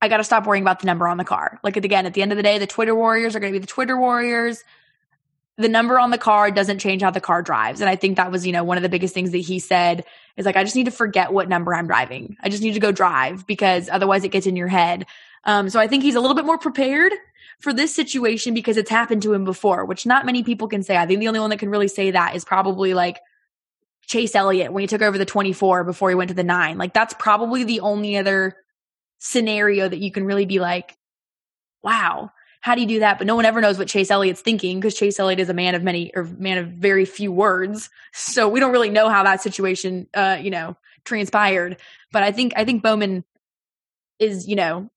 I got to stop worrying about the number on the car. Like again, at the end of the day, the Twitter warriors are going to be the Twitter warriors. The number on the car doesn't change how the car drives. And I think that was, you know, one of the biggest things that he said is like, I just need to forget what number I'm driving. I just need to go drive because otherwise it gets in your head. Um, so I think he's a little bit more prepared for this situation because it's happened to him before, which not many people can say. I think the only one that can really say that is probably like Chase Elliott when he took over the 24 before he went to the nine. Like that's probably the only other scenario that you can really be like, wow, how do you do that? But no one ever knows what Chase Elliott's thinking because Chase Elliott is a man of many or man of very few words. So we don't really know how that situation, uh, you know, transpired. But I think, I think Bowman is, you know,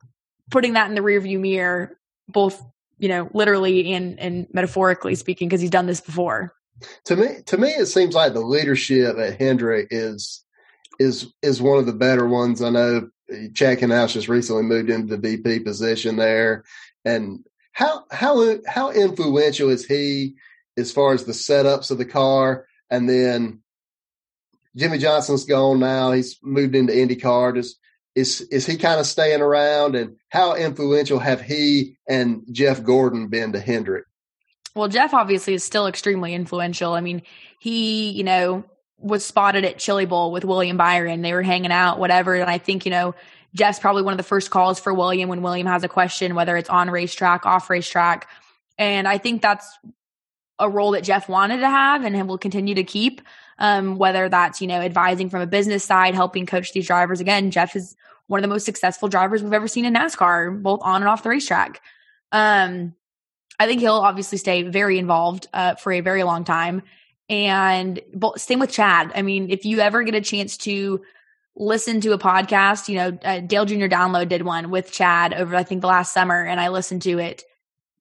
putting that in the rearview mirror, both, you know, literally and, and metaphorically speaking, because he's done this before. To me, to me, it seems like the leadership at Hendrick is, is, is one of the better ones. I know eh, Chad Knaus just recently moved into the VP position there. And how how how influential is he as far as the setups of the car? And then Jimmie Johnson's gone now; he's moved into IndyCar. Is is is he kind of staying around? And how influential have he and Jeff Gordon been to Hendrick? Well, Jeff obviously is still extremely influential. I mean, he you know was spotted at Chili Bowl with William Byron. They were hanging out, whatever. And I think you know Jeff's probably one of the first calls for William when William has a question, whether it's on racetrack, off racetrack. And I think that's a role that Jeff wanted to have and will continue to keep. Um, whether that's, you know, advising from a business side, helping coach these drivers. Again, Jeff is one of the most successful drivers we've ever seen in NASCAR, both on and off the racetrack. Um, I think he'll obviously stay very involved uh, for a very long time. And same with Chad. I mean, if you ever get a chance to listen to a podcast. You know, uh, Dale Jr. Download did one with Chad over, I think, the last summer, and I listened to it.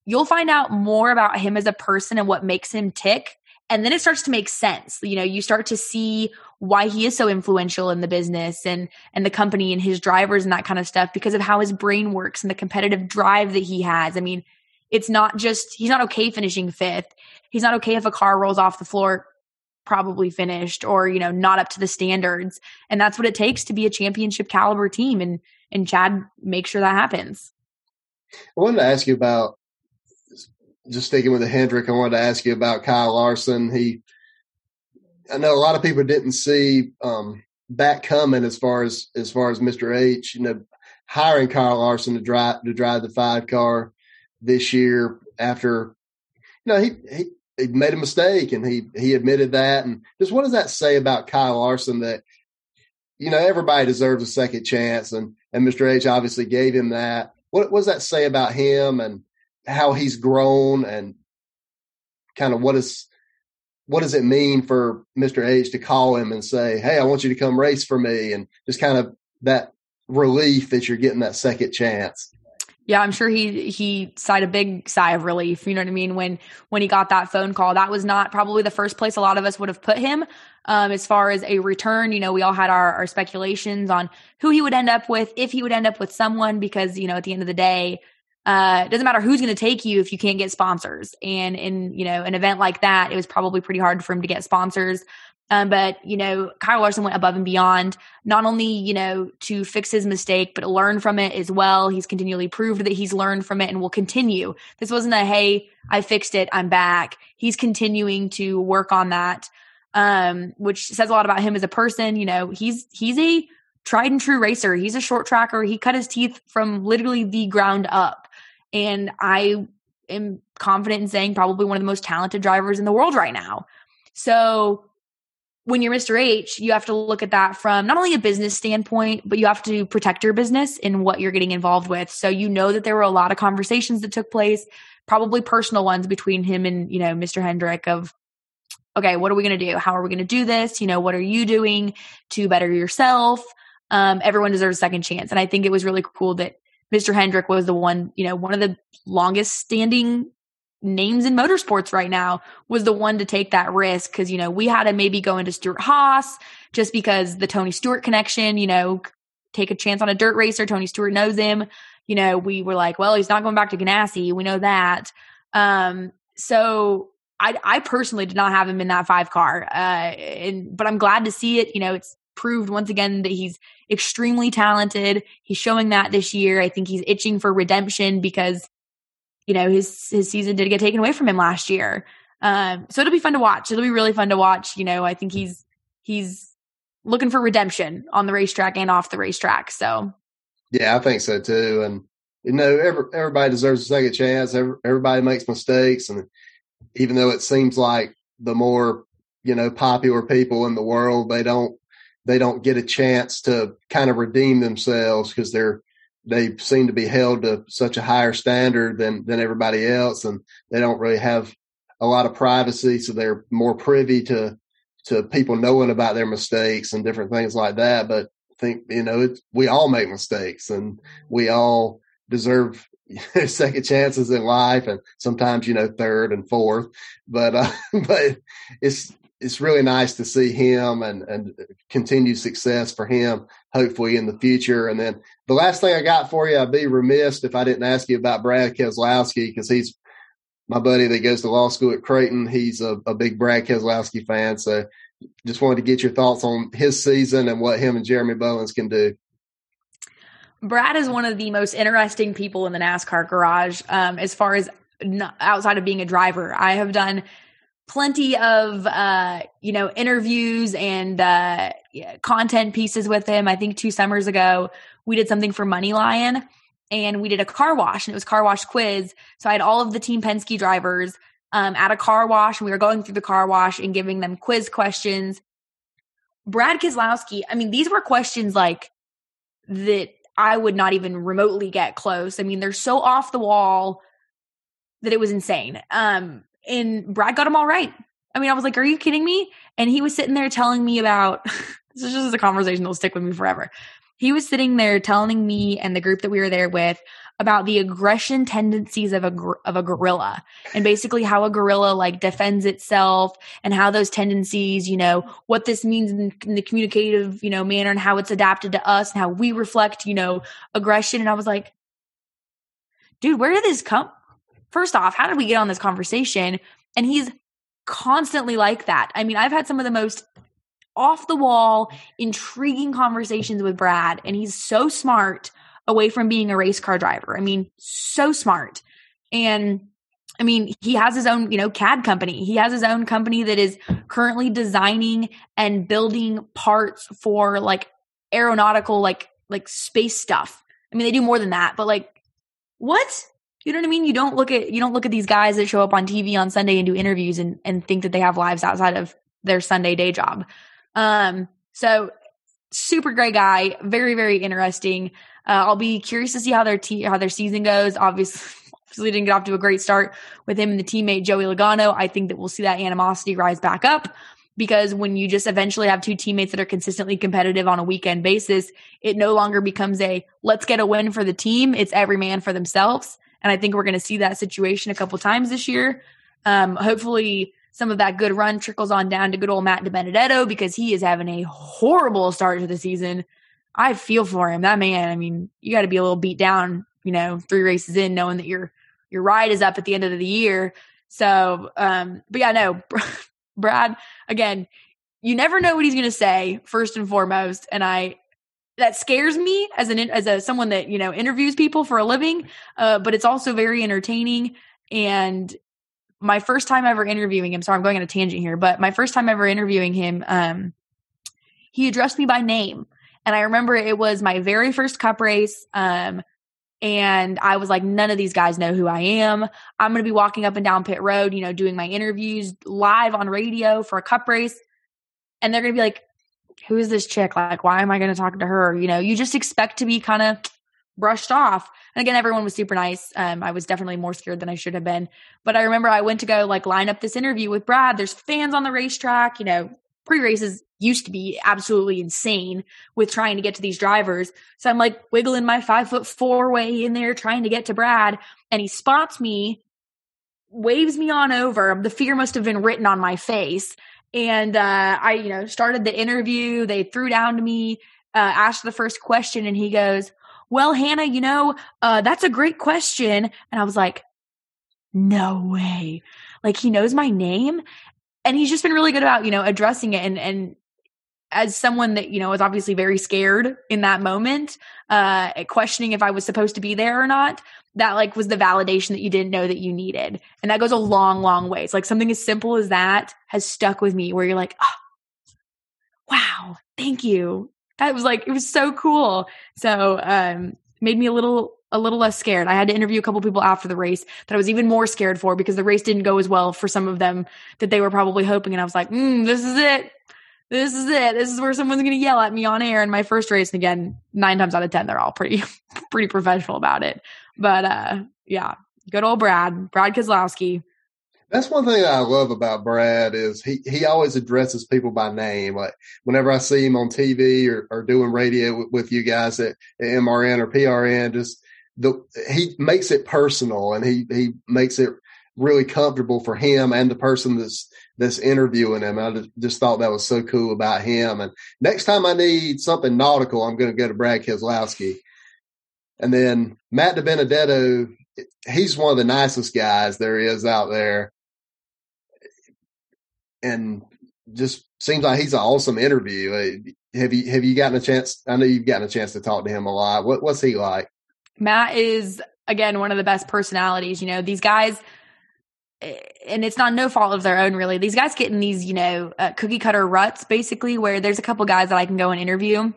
You'll find out more about him as a person and what makes him tick. And then it starts to make sense. You know, you start to see why he is so influential in the business and and the company and his drivers and that kind of stuff because of how his brain works and the competitive drive that he has. I mean, it's not just he's not okay finishing fifth. He's not okay if a car rolls off the floor probably finished or you know not up to the standards and that's what it takes to be a championship caliber team and and Chad make sure that happens. I wanted to ask you about just sticking with the Hendrick. I wanted to ask you about Kyle Larson. He, I know a lot of people didn't see um, that coming as far as as far as Mr. H. You know, hiring Kyle Larson to drive to drive the five car this year after you know he he he made a mistake and he he admitted that. And just what does that say about Kyle Larson that you know everybody deserves a second chance and and Mr. H obviously gave him that. What, what does that say about him and how he's grown and kind of what is what does it mean for Mr. H to call him and say, "Hey, I want you to come race for me," and just kind of that relief that you're getting that second chance. Yeah, I'm sure he he sighed a big sigh of relief. You know what I mean when when he got that phone call. That was not probably the first place a lot of us would have put him. Um, as far as a return, you know, we all had our, our speculations on who he would end up with, if he would end up with someone, because you know, at the end of the day, uh, it doesn't matter who's going to take you if you can't get sponsors. And in you know an event like that, it was probably pretty hard for him to get sponsors. Um, but you know, Kyle Larson went above and beyond, not only you know to fix his mistake, but learn from it as well. He's continually proved that he's learned from it and will continue. This wasn't a hey, I fixed it, I'm back. He's continuing to work on that, um, which says a lot about him as a person. You know, he's he's a tried and true racer. He's a short tracker. He cut his teeth from literally the ground up, and I am confident in saying probably one of the most talented drivers in the world right now. So when you're Mr. H, you have to look at that from not only a business standpoint, but you have to protect your business in what you're getting involved with. So you know that there were a lot of conversations that took place, probably personal ones between him and, you know, Mr. Hendrick of, okay, what are we going to do? How are we going to do this? You know, what are you doing to better yourself? Um, everyone deserves a second chance. And I think it was really cool that Mr. Hendrick was the one, you know, one of the longest standing names in motorsports right now was the one to take that risk because you know we had to maybe go into Stewart-Haas just because the Tony Stewart connection, you know, take a chance on a dirt racer. Tony Stewart knows him. You know, we were like, well, he's not going back to Ganassi. We know that. Um, so I, I personally did not have him in that five car. Uh, and, but I'm glad to see it. You know, it's proved once again that he's extremely talented. He's showing that this year. I think he's itching for redemption because, you know, his his season did get taken away from him last year. Um, so it'll be fun to watch. It'll be really fun to watch. You know, I think he's he's looking for redemption on the racetrack and off the racetrack. So yeah, I think so too. And you know, every, everybody deserves a second chance. Every, everybody makes mistakes, and even though it seems like the more you know popular people in the world, they don't they don't get a chance to kind of redeem themselves because they're they seem to be held to such a higher standard than than everybody else, and they don't really have a lot of privacy, so they're more privy to to people knowing about their mistakes and different things like that. But I think you know we all make mistakes, and we all deserve second chances in life, and sometimes you know third and fourth. But uh, but it's it's really nice to see him and and continued success for him, hopefully in the future. And then the last thing I got for you, I'd be remiss if I didn't ask you about Brad Keselowski because he's my buddy that goes to law school at Creighton. He's a, a big Brad Keselowski fan, so just wanted to get your thoughts on his season and what him and Jeremy Bullins can do. Brad is one of the most interesting people in the NASCAR garage um, as far as outside of being a driver. I have done plenty of uh, you know interviews and uh, content pieces with him. I think two summers ago we did something for MoneyLion and we did a car wash and it was car wash quiz. So I had all of the Team Penske drivers um, at a car wash and we were going through the car wash and giving them quiz questions. Brad Keselowski, I mean, these were questions like that I would not even remotely get close. I mean, they're so off the wall that it was insane. Um, and Brad got them all right. I mean, I was like, are you kidding me? And he was sitting there telling me about this is just a conversation that'll stick with me forever. He was sitting there telling me and the group that we were there with about the aggression tendencies of a of a gorilla and basically how a gorilla like defends itself and how those tendencies you know what this means in, in, the communicative you know manner and how it's adapted to us and how we reflect you know aggression and i was like dude where did this come first off how did we get on this conversation and he's constantly like that i mean i've had some of the most off the wall intriguing conversations with brad and he's so smart away from being a race car driver. I mean, so smart. And I mean, he has his own, you know, CAD company. He has his own company that is currently designing and building parts for like aeronautical, like, like space stuff. I mean, they do more than that, but like, what? You know what I mean? You don't look at, you don't look at these guys that show up on TV on Sunday and do interviews and, and think that they have lives outside of their Sunday day job. Um, so super great guy, very, very interesting. Uh, I'll be curious to see how their te- how their season goes. Obviously, obviously didn't get off to a great start with him and the teammate Joey Logano. I think that we'll see that animosity rise back up because when you just eventually have two teammates that are consistently competitive on a weekend basis, it no longer becomes a let's get a win for the team. It's every man for themselves. And I think we're going to see that situation a couple times this year. Um, hopefully, some of that good run trickles on down to good old Matt DiBenedetto because he is having a horrible start to the season. I feel for him. That man, I mean, you got to be a little beat down, you know, three races in, knowing that your your ride is up at the end of the year. So, um, but yeah, no, Brad. Again, you never know what he's going to say. First and foremost, and I that scares me as an as a someone that you know interviews people for a living. Uh, but it's also very entertaining. And my first time ever interviewing him. Sorry, I'm going on a tangent here, but my first time ever interviewing him, um, he addressed me by name. And I remember it was my very first cup race. Um, and I was like, none of these guys know who I am. I'm going to be walking up and down pit road, you know, doing my interviews live on radio for a cup race. And they're going to be like, who is this chick? Like, why am I going to talk to her? You know, you just expect to be kind of brushed off. And again, everyone was super nice. Um, I was definitely more scared than I should have been. But I remember I went to go like line up this interview with Brad. There's fans on the racetrack, you know, pre races used to be absolutely insane with trying to get to these drivers. So I'm like wiggling my five foot four way in there trying to get to Brad, and he spots me, waves me on over. The fear must have been written on my face. And uh, I, you know, started the interview. They threw down to me, uh, asked the first question, and he goes, "Well, Hannah, you know, uh, that's a great question." And I was like, "No way!" Like he knows my name, and he's just been really good about you know addressing it and and as someone that, you know, was obviously very scared in that moment, uh, questioning if I was supposed to be there or not, that like was the validation that you didn't know that you needed. And that goes a long, long way. It's like something as simple as that has stuck with me where you're like, oh, wow, thank you. That was like, it was so cool. So, um, made me a little, a little less scared. I had to interview a couple people after the race that I was even more scared for because the race didn't go as well for some of them that they were probably hoping. And I was like, mm, this is it this is it. This is where someone's going to yell at me on air in my first race. And again, nine times out of 10, they're all pretty, pretty professional about it. But, uh, yeah, good old Brad, Brad Keselowski. That's one thing I love about Brad is he, he always addresses people by name. Like whenever I see him on TV or, or doing radio with, with you guys at, at MRN or PRN, just the, he makes it personal and he, he makes it really comfortable for him and the person that's this interviewing him. I just thought that was so cool about him. And next time I need something nautical, I'm going to go to Brad Keselowski. And then Matt DiBenedetto, he's one of the nicest guys there is out there. And just seems like he's an awesome interview. Uh, have you have you gotten a chance? I know you've gotten a chance to talk to him a lot. What, what's he like? Matt is again one of the best personalities. You know, these guys and it's not no fault of their own really. These guys get in these you know uh, cookie cutter ruts basically where there's a couple guys that i can go and interview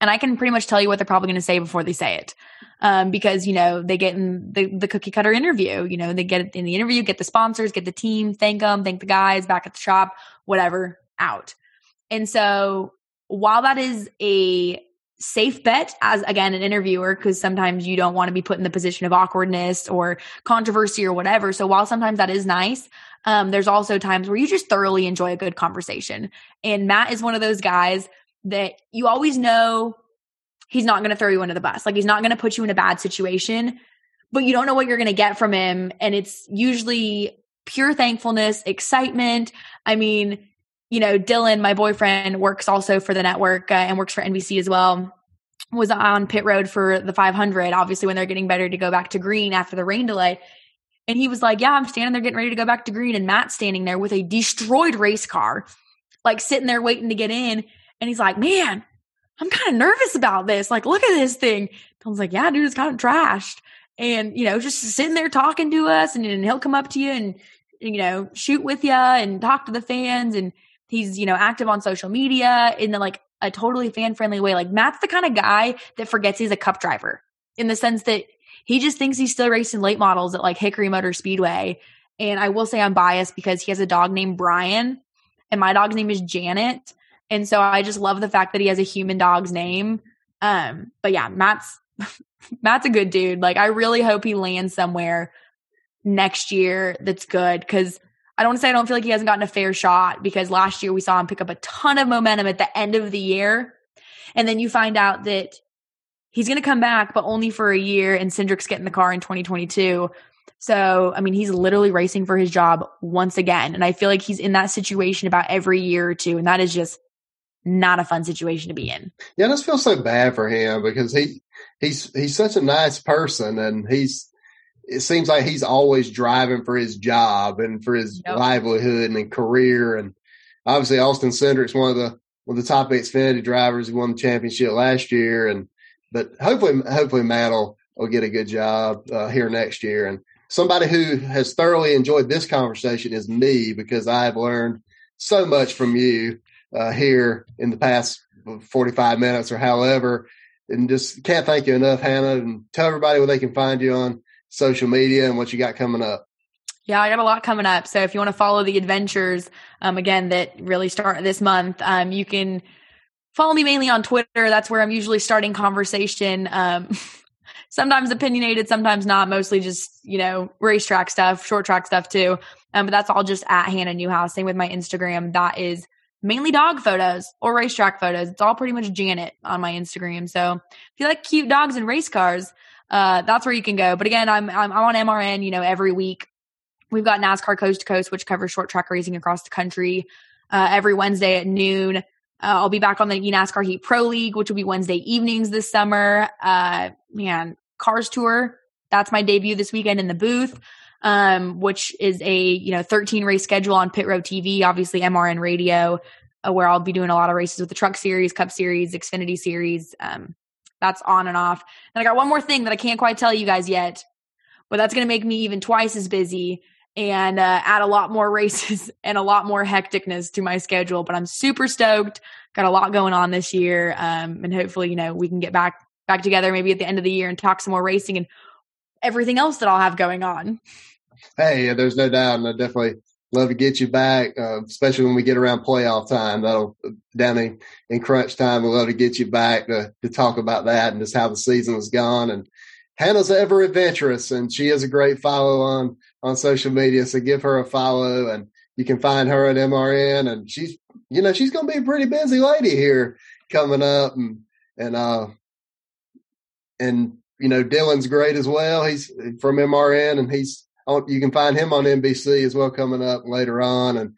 and i can pretty much tell you what they're probably going to say before they say it. Um, because you know they get in the, the cookie cutter interview you know they get in the interview get the sponsors get the team thank them thank the guys back at the shop whatever out. And so while that is a safe bet as again an interviewer because sometimes you don't want to be put in the position of awkwardness or controversy or whatever. So while sometimes that is nice um, there's also times where you just thoroughly enjoy a good conversation. And matt is one of those guys that you always know he's not going to throw you under the bus. Like he's not going to put you in a bad situation but you don't know what you're going to get from him. And it's usually pure thankfulness excitement. I mean you know, Dylan, my boyfriend, works also for the network uh, and works for NBC as well. Was on pit road for the 500, obviously, when they're getting better to go back to green after the rain delay. And he was like, Yeah, I'm standing there getting ready to go back to green. And Matt's standing there with a destroyed race car, like sitting there waiting to get in. And he's like, Man, I'm kind of nervous about this. Like, look at this thing. I was like, Yeah, dude, it's kind of trashed. And, you know, just sitting there talking to us. And, and he'll come up to you and, you know, shoot with you and talk to the fans. And He's, you know, active on social media in the, like a totally fan friendly way. Like Matt's the kind of guy that forgets he's a cup driver in the sense that he just thinks he's still racing late models at like Hickory Motor Speedway. And I will say I'm biased because he has a dog named Brian and my dog's name is Janet. And so I just love the fact that he has a human dog's name. Um, but yeah, Matt's Matt's a good dude. Like I really hope he lands somewhere next year that's good because I don't want to say I don't feel like he hasn't gotten a fair shot because last year we saw him pick up a ton of momentum at the end of the year. And then you find out that he's going to come back, but only for a year. And Cindric's getting the car in 2022. So, I mean, he's literally racing for his job once again. And I feel like he's in that situation about every year or two. And that is just not a fun situation to be in. Yeah, I just feel so bad for him because he, he's, he's such a nice person and he's, it seems like he's always driving for his job and for his yep. livelihood and career. And obviously Austin Cindric's one of the one of the top Xfinity drivers. He won the championship last year, and but hopefully, hopefully Matt will, will get a good job uh, here next year. And somebody who has thoroughly enjoyed this conversation is me because I've learned so much from you uh, here in the past 45 minutes or however. And just can't thank you enough, Hannah. And tell everybody where they can find you on social media and what you got coming up. Yeah, I got a lot coming up. So if you want to follow the adventures, um, again, that really start this month, um, you can follow me mainly on Twitter. That's where I'm usually starting conversation. Um, sometimes opinionated, sometimes not, mostly just, you know, racetrack stuff, short track stuff too. Um, but that's all just at Hannah Newhouse. Same with my Instagram. That is mainly dog photos or racetrack photos. It's all pretty much Janet on my Instagram. So if you like cute dogs and race cars, uh, that's where you can go. But again, I'm, I'm, I'm on MRN, you know, every week. We've got NASCAR Coast to Coast, which covers short track racing across the country uh, every Wednesday at noon. Uh, I'll be back on the NASCAR Heat Pro League, which will be Wednesday evenings this summer. Uh, man, Cars Tour, that's my debut this weekend in the booth, um, which is a you know 13 race schedule on Pit Road TV, obviously MRN Radio. uh, where I'll be doing a lot of races with the Truck Series, Cup Series, Xfinity Series. Um, that's on and off. And I got one more thing that I can't quite tell you guys yet, but that's going to make me even twice as busy and uh, add a lot more races and a lot more hecticness to my schedule. But I'm super stoked. Got a lot going on this year, um, and hopefully, you know, we can get back back together maybe at the end of the year and talk some more racing and everything else that I'll have going on. Hey, there's no doubt, and I definitely love to get you back, uh, especially when we get around playoff time. That'll down in, in crunch time. We'd love to get you back to, to talk about that and just how the season has gone. And Hannah's ever adventurous, and she is a great follow on on social media. So give her a follow, and you can find her at MRN. And she's, you know, she's going to be a pretty busy lady here coming up, and and uh, and you know, Dylan's great as well. He's from MRN, and he's you can find him on NBC as well coming up later on. And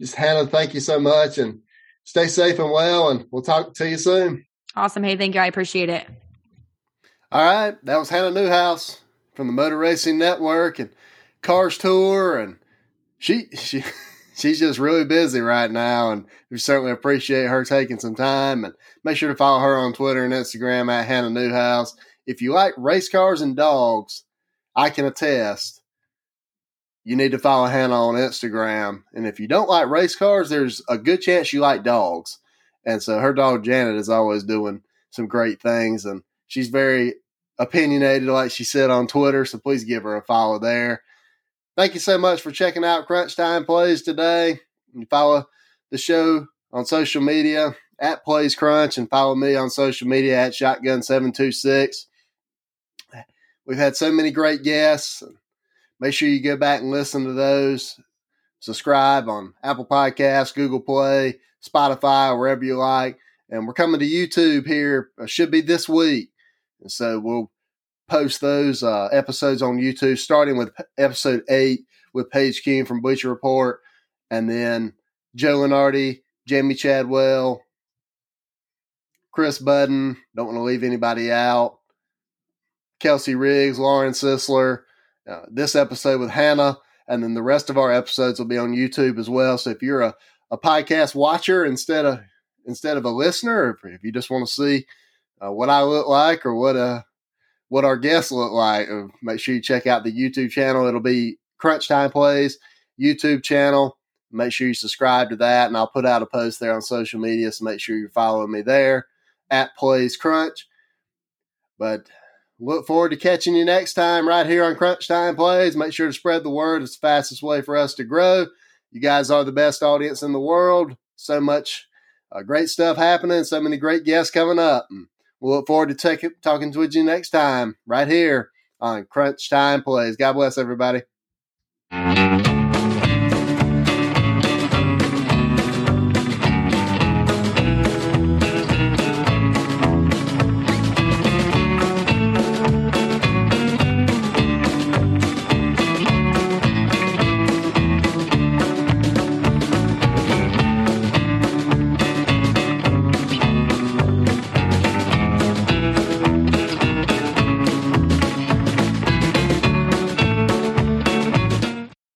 just Hannah, thank you so much, and stay safe and well. And we'll talk to you soon. Awesome. Hey, thank you. I appreciate it. All right, that was Hannah Newhouse from the Motor Racing Network and Cars Tour, and she she. She's just really busy right now, and we certainly appreciate her taking some time. And make sure to follow her on Twitter and Instagram at Hannah Newhouse. If you like race cars and dogs, I can attest you need to follow Hannah on Instagram. And if you don't like race cars, there's a good chance you like dogs. And so her dog Janet is always doing some great things, and she's very opinionated, like she said on Twitter. So please give her a follow there. Thank you so much for checking out Crunch Time Plays today. You follow the show on social media at Plays Crunch and follow me on social media at Shotgun726. We've had so many great guests. Make sure you go back and listen to those. Subscribe on Apple Podcasts, Google Play, Spotify, wherever you like. And we're coming to YouTube here. It should be this week. And so we'll post those uh, episodes on YouTube, starting with episode eight with Paige King from Bleacher Report, and then Joe Lunardi, Jamie Chadwell, Chris Budden. Don't want to leave anybody out. Kelsey Riggs, Lauren Sisler, uh, this episode with Hannah, and then the rest of our episodes will be on YouTube as well. So if you're a, a podcast watcher instead of instead of a listener, if, you just want to see uh, what I look like or what uh what our guests look like, uh, make sure you check out the YouTube channel. It'll be Crunch Time Plays YouTube channel. Make sure you subscribe to that, and I'll put out a post there on social media. So make sure you're following me there at Plays Crunch. But Look forward to catching you next time right here on Crunch Time Plays. Make sure to spread the word. It's the fastest way for us to grow. You guys are the best audience in the world. So much uh, great stuff happening. So many great guests coming up. We'll look forward to take, talking to you next time right here on Crunch Time Plays. God bless everybody.